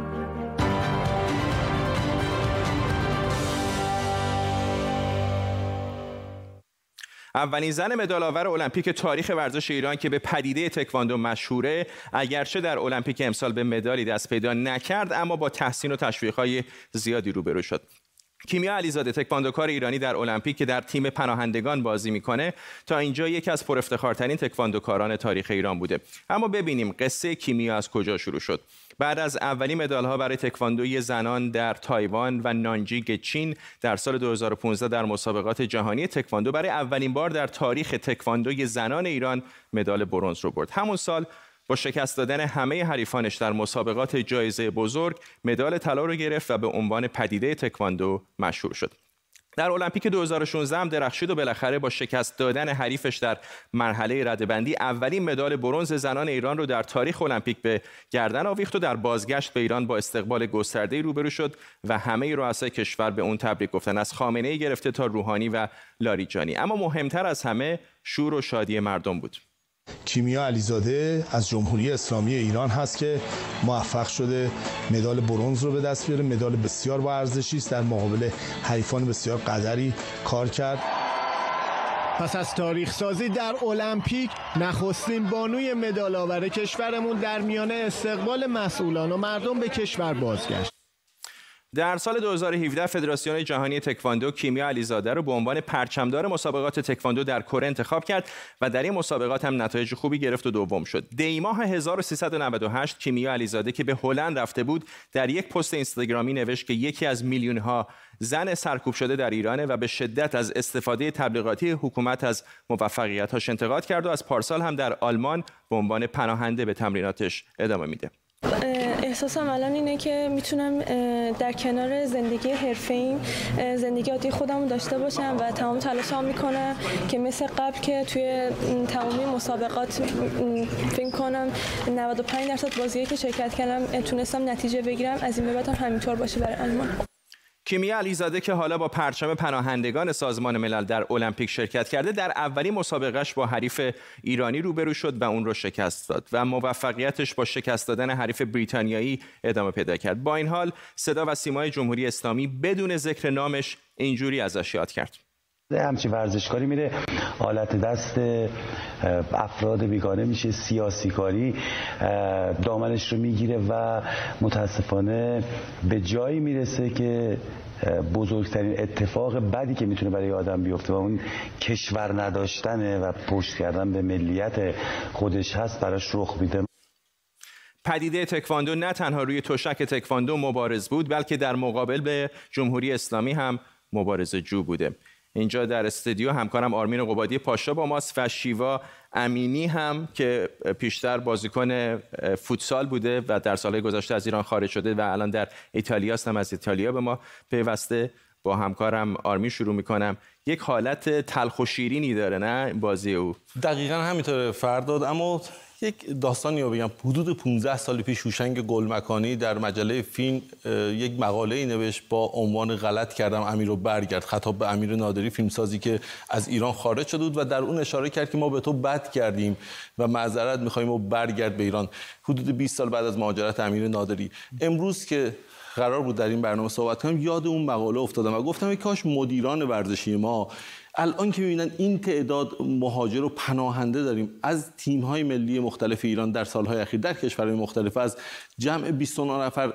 اولین زن مدال آور المپیک تاریخ ورزش ایران که به پدیده تکواندو مشهوره اگرچه در المپیک امسال به مدالی دست پیدا نکرد اما با تحسین و تشویق‌های زیادی روبرو شد کیمیا علیزاده تکواندوکار ایرانی در المپیک که در تیم پناهندگان بازی می‌کنه تا اینجا یکی از پرافتخارترین تکواندوکاران تاریخ ایران بوده. اما ببینیم قصه کیمیا از کجا شروع شد. بعد از اولین مدالها برای تکواندوی زنان در تایوان و نانجیگ چین در سال 2015 در مسابقات جهانی تکواندو برای اولین بار در تاریخ تکواندوی زنان ایران مدال برنز رو برد. همون سال با شکست دادن همه حریفانش در مسابقات جایزه بزرگ مدال طلا رو گرفت و به عنوان پدیده تکواندو مشهور شد. در المپیک 2016 هم درخشید و بالاخره با شکست دادن حریفش در مرحله ردبندی اولین مدال برنز زنان ایران رو در تاریخ المپیک به گردن آویخت و در بازگشت به ایران با استقبال گسترده روبرو شد و همه رؤسای کشور به اون تبریک گفتن. از خامنه ای گرفته تا روحانی و لاریجانی. اما مهمتر از همه شور و شادی مردم بود. کیمیا علیزاده از جمهوری اسلامی ایران هست که موفق شده مدال برنز رو به دست بیاره. مدال بسیار با ارزشی است در مقابل حریفان بسیار قدری کار کرد. پس از تاریخ سازی در المپیک نخستین بانوی مدال آور کشورمون در میانه استقبال مسئولان و مردم به کشور بازگشت. در سال 2017 فدراسیون جهانی تکواندو کیمیا علیزاده رو به عنوان پرچمدار مسابقات تکواندو در کره انتخاب کرد و در این مسابقات هم نتایج خوبی گرفت و دوم شد. دیماه 1398 کیمیا علیزاده که به هلند رفته بود در یک پست اینستاگرامی نوشت که یکی از میلیون ها زن سرکوب شده در ایرانه و به شدت از استفاده تبلیغاتی حکومت از موفقیت‌هاش انتقاد کرد و از پارسال هم در آلمان به عنوان پناهنده به تمریناتش ادامه میده. احساسم الان اینه که می‌تونم در کنار زندگی حرفه‌ایم زندگی عادی خودم داشته باشم و تمام تلاشم می‌کنم که مثل قبل که توی تمامی مسابقات فکر کنم 95 درصد بازیه که شرکت کردم تونستم نتیجه بگیرم از این به بعد هم همینطور باشه برای آلمان. کیمیا علیزاده که حالا با پرچم پناهندگان سازمان ملل در المپیک شرکت کرده در اولین مسابقهش با حریف ایرانی روبرو شد و اون رو شکست داد و موفقیتش با شکست دادن حریف بریتانیایی ادامه پیدا کرد. با این حال صدا و سیمای جمهوری اسلامی بدون ذکر نامش اینجوری ازش یاد کرد. همچی ورزشکاری میره حالت دست افراد بیگانه میشه سیاسی کاری دامنش رو می‌گیره و متاسفانه به جایی می‌رسه که بزرگترین اتفاق بدی که می‌تونه برای آدم بیفته و اون کشور نداشتنه و پشت کردن به ملیت خودش هست براش رخ میده. پدیده تکواندو نه تنها روی تشک تکواندو مبارز بود بلکه در مقابل به جمهوری اسلامی هم مبارز جو بوده. اینجا در استودیو همکارم آرمین قبادی پاشا با ماست و شیوا امینی هم که پیشتر بازیکن فوتسال بوده و در سالهای گذشته از ایران خارج شده و الان در ایتالیا هستم از ایتالیا به ما پیوسته. با همکارم آرمین شروع می‌کنم. یک حالت تلخ و شیرینی داره نه؟ بازی او. دقیقا همینطوره فرداد. اما یک داستانی رو بگم. حدود 15 سال پیش هوشنگ گلمکانی در مجله فیلم یک مقاله ای نوشت با عنوان غلط کردم امیر رو برگرد. خطاب به امیر نادری فیلمسازی که از ایران خارج شده بود و در اون اشاره کرد که ما به تو بد کردیم و معذرت می‌خوایم و برگرد به ایران. حدود 20 سال بعد از مهاجرت امیر نادری. امروز که قرار بود در این برنامه صحبت کنم یاد اون مقاله افتادم و گفتم کاش مدیران ورزشی ما الان که می‌بینن این تعداد مهاجر و پناهنده داریم از تیم‌های ملی مختلف ایران در سالهای اخیر در کشورهای مختلف از جمع 29 نفر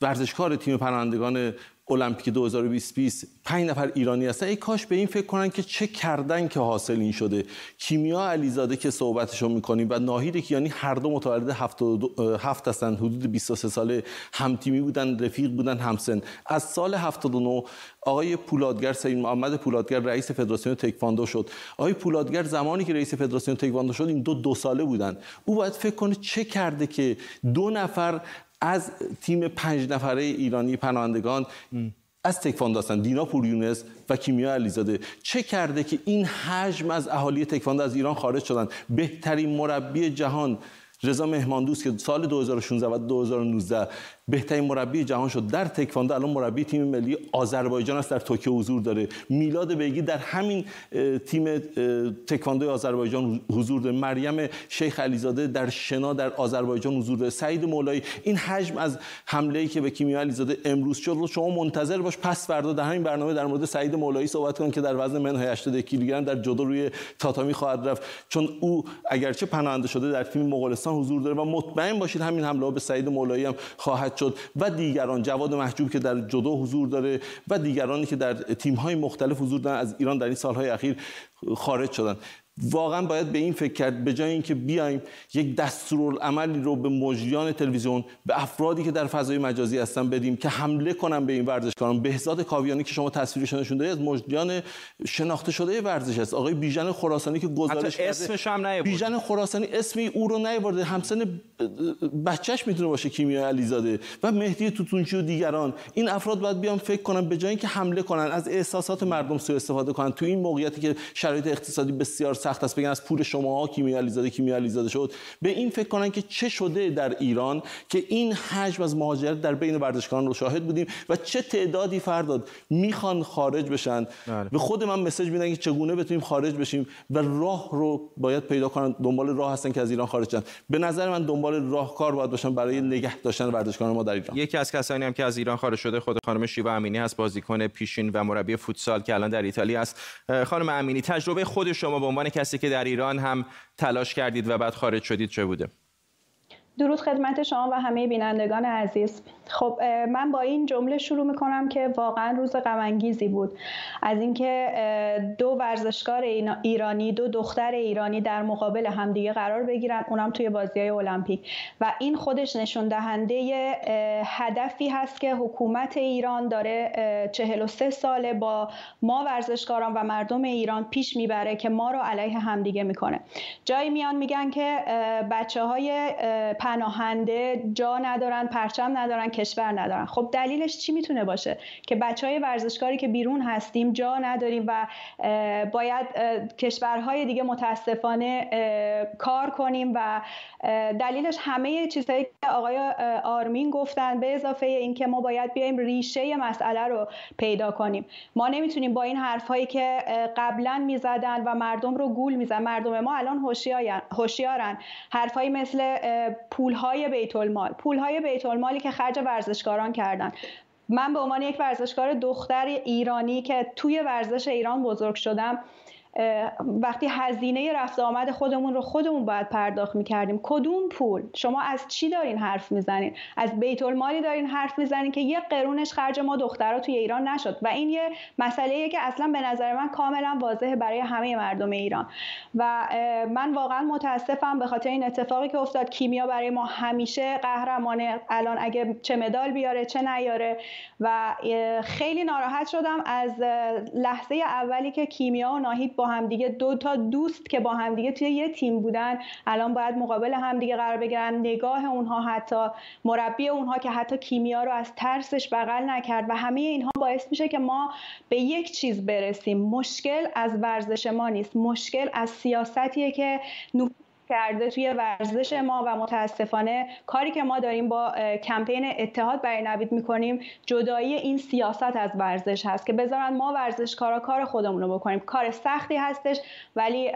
ورزشکار تیم پناهندگان المپیک 2020 5 نفر ایرانی هستن. ای کاش به این فکر کنن که چه کردن که حاصل این شده. کیمیا علیزاده که صحبتشو می‌کنیم و ناهید کیانی هر دو متولد 77 هستن. حدود 23 ساله همتیمی بودن رفیق بودن همسن. از سال 79 آقای پولادگر سید محمد پولادگر رئیس فدراسیون تکواندو شد. آقای پولادگر زمانی که رئیس فدراسیون تکواندو شد این دو دو ساله بودن. او باید فکر کنه چه کرده که دو نفر از تیم پنج نفره ایرانی پناهندگان از تکواندو هستن. دینا پوریونس و کیمیا علیزاده. چه کرده که این حجم از اهالی تکواندو از ایران خارج شدن؟ بهترین مربی جهان رضا مهماندوست که سال 2016 و 2019 بهترین مربی جهان شد. در تکواندو الان مربی تیم ملی آذربایجان است در توکیو حضور داره. میلاد بیگی در همین تیم تکواندو آذربایجان حضور داره. مریم شیخ علیزاده در شنا در آذربایجان حضور داره. سعید مولایی این حجم از حمله ای که به کیمیا علیزاده امروز شد. شما منتظر باش. پس فردا در همین برنامه در مورد سعید مولایی صحبت کنیم که در وزن منهای 80 کیلوگرم در جدو روی تاتامی خواهد رفت. چون او اگرچه پناهنده شده در تیم مغولستان حضور داره و مطمئن باشید همین حمله به سعید مولایی هم خواهد شد و دیگران جواد محجوب که در جدو حضور داره و دیگرانی که در تیم‌های مختلف حضور دارن از ایران در این سالهای اخیر خارج شدن. واقعا باید به این فکر کرد به جای اینکه بیایم یک دستورالعملی رو به مجریان تلویزیون به افرادی که در فضای مجازی هستن بدیم که حمله کنن به این ورزشکاران. بهزاد کاویانی که شما تصویرش نشون دادید از مجریان شناخته شده ورزش است. آقای بیژن خراسانی که گزارش کرده اسمش هم نیورد بیژن خراسانی اسمی او رو نیورده همسن بچهش می‌تونه باشه کیمیا علیزاده و مهدی توتونچی و دیگران. این افراد باید بیان فکر کنن به جای اینکه حمله کنن از احساسات مردم سوء استفاده کنن. تو این موقعیتی که شرایط اقتصادی بسیار سخت است. بگن از پول شما کیمیا علیزاده کیمیا علیزاده شد. به این فکر کنن که چه شده در ایران که این حجم از مهاجرت در بین ورزشکاران رو شاهد بودیم و چه تعدادی فرداد می‌خوان خارج بشن. بله. به خود من مسیج میدن که چگونه بتونیم خارج بشیم و راه رو باید پیدا کنن. دنبال راه هستن که از ایران خارج شن. به نظر من دنبال راهکار باید باشن برای نگه داشتن ورزشکاران ما در ایران. یکی از کسانی هم که از ایران خارج شده خود خانم شیوا امینی هست بازیکن پیشین و مربی فوتسال که الان در ایتالیا است. خانم امینی تجربه خود شما به عنوان کسی که در ایران هم تلاش کردید و بعد خارج شدید چه بوده؟ درود خدمت شما و همه بینندگان عزیز. خب من با این جمله شروع می‌کنم که واقعا روز غمانگیزی بود. از اینکه دو ورزشکار ایرانی دو دختر ایرانی در مقابل همدیگه قرار بگیرن اونم توی بازی های المپیک. و این خودش نشون دهنده هدفی هست که حکومت ایران داره 43 ساله با ما ورزشکاران و مردم ایران پیش می‌بره که ما رو علیه همدیگه می‌کنه. جایی میان میگن که بچه های پناهنده جا ندارن پرچم ندارن کشور ندارن. خب دلیلش چی می‌تونه باشه؟ که بچه های ورزشکاری که بیرون هستیم جا نداریم و باید کشورهای دیگه متاسفانه کار کنیم و دلیلش همه چیزهایی که آقای آرمین گفتن به اضافه اینکه ما باید بیایم ریشه مسئله رو پیدا کنیم. ما نمی‌تونیم با این حرفهایی که قبلا می‌زدن و مردم رو گول میزن مردم ما الان هوشیارن. حرفهایی مثل پولهای بیت المال پولهای بیت المالی که خرج ورزشکاران کردن. من به عنوان یک ورزشکار دختر ایرانی که توی ورزش ایران بزرگ شدم وقتی هزینه رفت آمد خودمون رو خودمون باید پرداخت می‌کردیم. کدوم پول؟ شما از چی دارین حرف می‌زنین؟ از بیت المالی دارین حرف می‌زنین که یه قرونش خرج ما دخترها توی ایران نشد. و این یه مسئله که اصلا به نظر من کاملا واضحه برای همه مردم ایران. و من واقعا متاسفم به خاطر این اتفاقی که افتاد. کیمیا برای ما همیشه قهرمانه. الان اگه چه مدال بیاره چه نیاره. و خیلی ناراحت شدم از لحظه اولی که کیمیا و ناهید با همدیگه دو تا دوست که با همدیگه توی یه تیم بودن. الان باید مقابل همدیگه قرار بگیرن. نگاه اونها حتی مربی اونها که حتی کیمیا رو از ترسش بغل نکرد و همه اینها باعث میشه که ما به یک چیز برسیم. مشکل از ورزش ما نیست. مشکل از سیاستیه که کرده توی ورزش ما و متاسفانه کاری که ما داریم با کمپین اتحاد برای نوید می‌کنیم جدایی این سیاست از ورزش هست که بذارن ما ورزشکارا کار خودمون رو بکنیم. کار سختی هستش ولی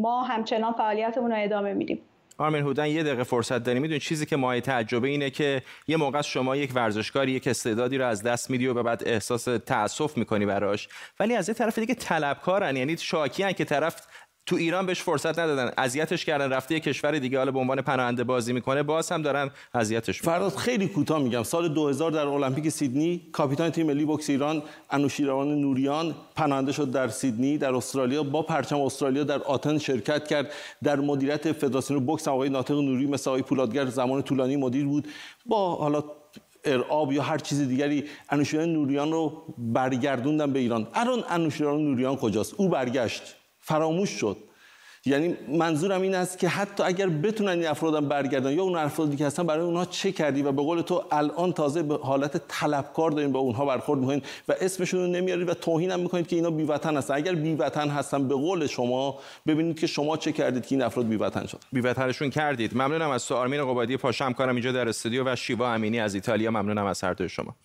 ما همچنان فعالیتمون رو ادامه میدیم. آرمین هودن یه دقیقه فرصت داریم. می‌دونید چیزی که مایه تعجبه اینه که یه موقع شما یک ورزشکاری یک استعدادی رو از دست میدی و بعد احساس تاسف می‌کنی براش. ولی از یه طرف دیگه طلبکارن یعنی شاکیان که طرف تو ایران بهش فرصت ندادن. اذیتش کردن. رفته یه کشور دیگه. حالا به عنوان پناهنده بازی می‌کنه. باز هم دارن اذیتش فراد خیلی کوتاه میگم. سال 2000 در المپیک سیدنی کاپیتان تیم ملی بوکس ایران انوشیروان نوریان پناهنده شد در سیدنی در استرالیا. با پرچم استرالیا در آتن شرکت کرد. در مدیریت فدراسیون بوکس آقای ناطق نوری مثل آقای پولادگر زمان طولانی مدیر بود. با حالا ارعاب یا هر چیز دیگری انوشیروان نوریان رو برگردوندن به ایران. الان انوشیروان نوریان کجاست؟ او برگشت. فراموش شد. یعنی منظورم این است که حتی اگر بتونن این افرادم برگردن یا اون افرادی که هستن برای اونها چه کردی؟ و به قول تو الان تازه به حالت طلبکار دارین با اونها برخورد می‌کنین و اسمشون رو نمیارید و توهین هم می‌کنید که اینا بی وطن هستن. اگر بی وطن هستن به قول شما ببینید که شما چه کردید که این افراد بی وطن شدن. بی وطنشون کردید. ممنونم از تو آرمین قبادی پاشم کارم اینجا در استودیو و شیوا امینی از ایتالیا. ممنونم از هر شما.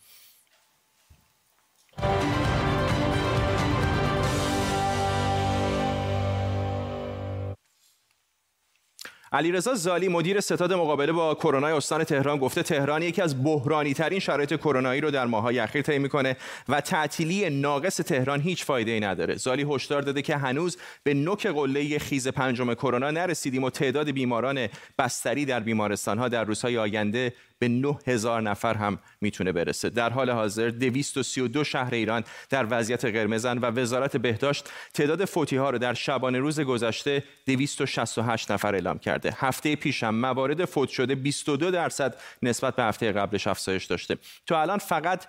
علیرضا زالی مدیر ستاد مقابله با کرونا استان تهران گفته تهران یکی از بحرانی ترین شرایط کرونایی رو در ماه‌های اخیر طی می‌کنه و تعطیلی ناقص تهران هیچ فایده ای نداره. زالی هشدار داده که هنوز به نوک قله خیز پنجم کرونا نرسیدیم و تعداد بیماران بستری در بیمارستان ها در روزهای آینده به 9000 نفر هم می‌تونه برسه. در حال حاضر 232 شهر ایران در وضعیت قرمزن و وزارت بهداشت تعداد فوتی ها رو در شبانه روز گذشته 268 نفر اعلام کرده. هفته پیش هم موارد فوت شده 22 درصد نسبت به هفته قبلش افزایش داشته. تو الان فقط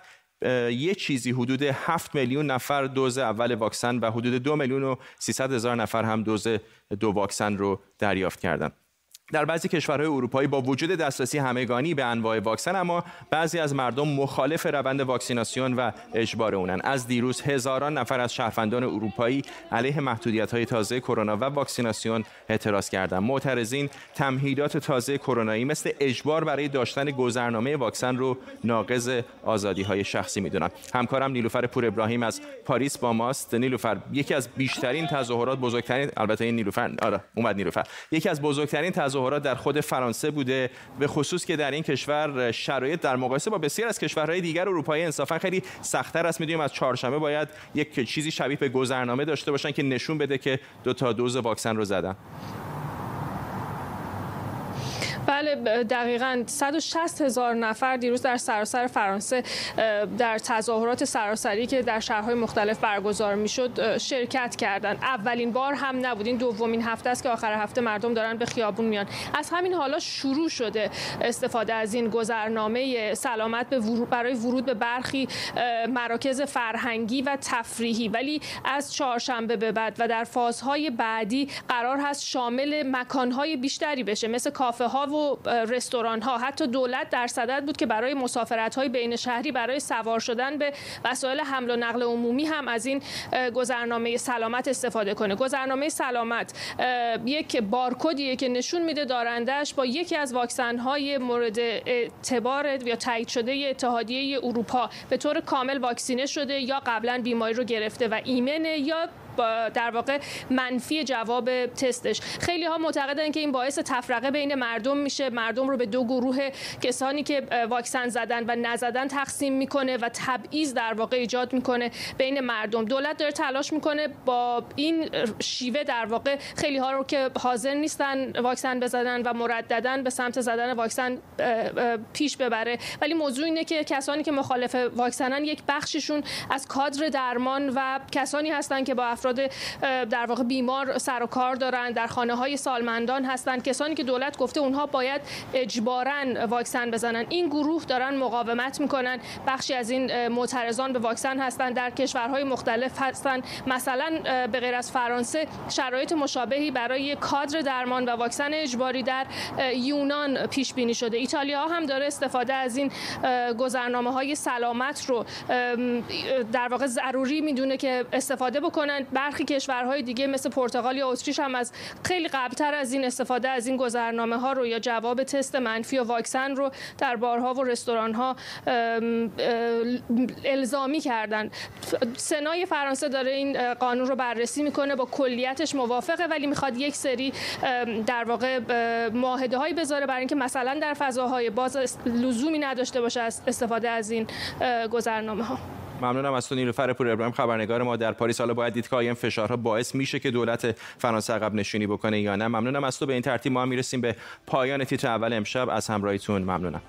یه چیزی حدود 7 میلیون نفر دوز اول واکسن و حدود 2 میلیون و 300 هزار نفر هم دوز دو واکسن رو دریافت کردن. در بعضی کشورهای اروپایی با وجود دسترسی همگانی به انواع واکسن اما بعضی از مردم مخالف روند واکسیناسیون و اجبار اونن. از دیروز هزاران نفر از شهروندان اروپایی علیه محدودیت تازه کرونا و واکسیناسیون اعتراض کردند. معترضین تمهیدات تازه کرونایی مثل اجبار برای داشتن گذرنامه واکسن رو ناقض آزادی های شخصی می‌دونن. همکارم نیلوفر پور ابراهیم از پاریس با ماست. نیلوفر یکی از بیشترین تظاهرات بزرگترین البته این نیلوفر آره اومد نیلوفر. یکی از بزرگترین تظاهرات تظاهرات در خود فرانسه بوده به خصوص که در این کشور شرایط در مقایسه با بسیار از کشورهای دیگر اروپایی انصافا خیلی سختتر است. می‌دونیم از چهارشنبه باید یک چیزی شبیه به گذرنامه داشته باشن که نشون بده که دو تا دوز واکسن رو زدن. بله دقیقا 160 هزار نفر دیروز در سراسر فرانسه در تظاهرات سراسری که در شهرهای مختلف برگزار می‌شد شرکت کردند. اولین بار هم نبود. این دومین هفته است که آخر هفته مردم دارن به خیابون میان. از همین حالا شروع شده استفاده از این گذرنامه سلامت به برای ورود به برخی مراکز فرهنگی و تفریحی. ولی از چهارشنبه به بعد و در فازهای بعدی قرار هست شامل مکانهای بیشتری بشه مثل کافه ها و رستوران ها حتی دولت در صدد بود که برای مسافرت های بین شهری برای سوار شدن به وسایل حمل و نقل عمومی هم از این گذرنامه سلامت استفاده کنه. گذرنامه سلامت یک بارکدیه که نشون میده دارندش با یکی از واکسن های مورد اعتبار یا تایید شده اتحادیه اروپا. به طور کامل واکسینه شده یا قبلا بیماری رو گرفته و ایمنه یا در واقع منفی جواب تستش. خیلی ها معتقدن که این باعث تفرقه بین مردم میشه. مردم رو به دو گروه کسانی که واکسن زدن و نزدن تقسیم می‌کنه و تبعیض در واقع ایجاد می‌کنه بین مردم. دولت داره تلاش می‌کنه با این شیوه در واقع خیلی ها رو که حاضر نیستن واکسن بزنن و مرددن به سمت زدن واکسن پیش ببره. ولی موضوع اینه که کسانی که مخالف واکسنن یک بخششون از کادر درمان و کسانی هستن که با افراد در واقع بیمار سر و کار دارن در خانه های سالمندان هستن. کسانی که دولت گفته اونها باید اجبارا واکسن بزنن. این گروه دارن مقاومت می‌کنن. بخشی از این معترضان به واکسن هستن. در کشورهای مختلف هستن. مثلا به غیر از فرانسه شرایط مشابهی برای کادر درمان و واکسن اجباری در یونان پیش بینی شده. ایتالیا هم داره استفاده از این گذرنامه های سلامت رو در واقع ضروری می‌دونه که استفاده بکنن. برخی کشورهای دیگه مثل پرتغال یا اتریش هم از خیلی قبلتر از این استفاده از این گذرنامه ها رو یا جواب تست منفی و واکسن رو در بارها و رستوران ها الزامی کردن. سنای فرانسه داره این قانون رو بررسی می‌کنه با کلیتش موافقه ولی می‌خواد یک سری در واقع معاهده هایی بذاره برای اینکه مثلا در فضاهای باز لزومی نداشته باشه استفاده از این گذرنامه ها ممنونم از تو نیلوفر پور ابراهیم خبرنگار ما در پاریس. حالا باید دید که این فشارها باعث میشه که دولت فرانسه عقب نشینی بکنه یا نه. ممنونم از تو. به این ترتیب ما می‌رسیم به پایان تیتر اول امشب. از همراهیتون ممنونم.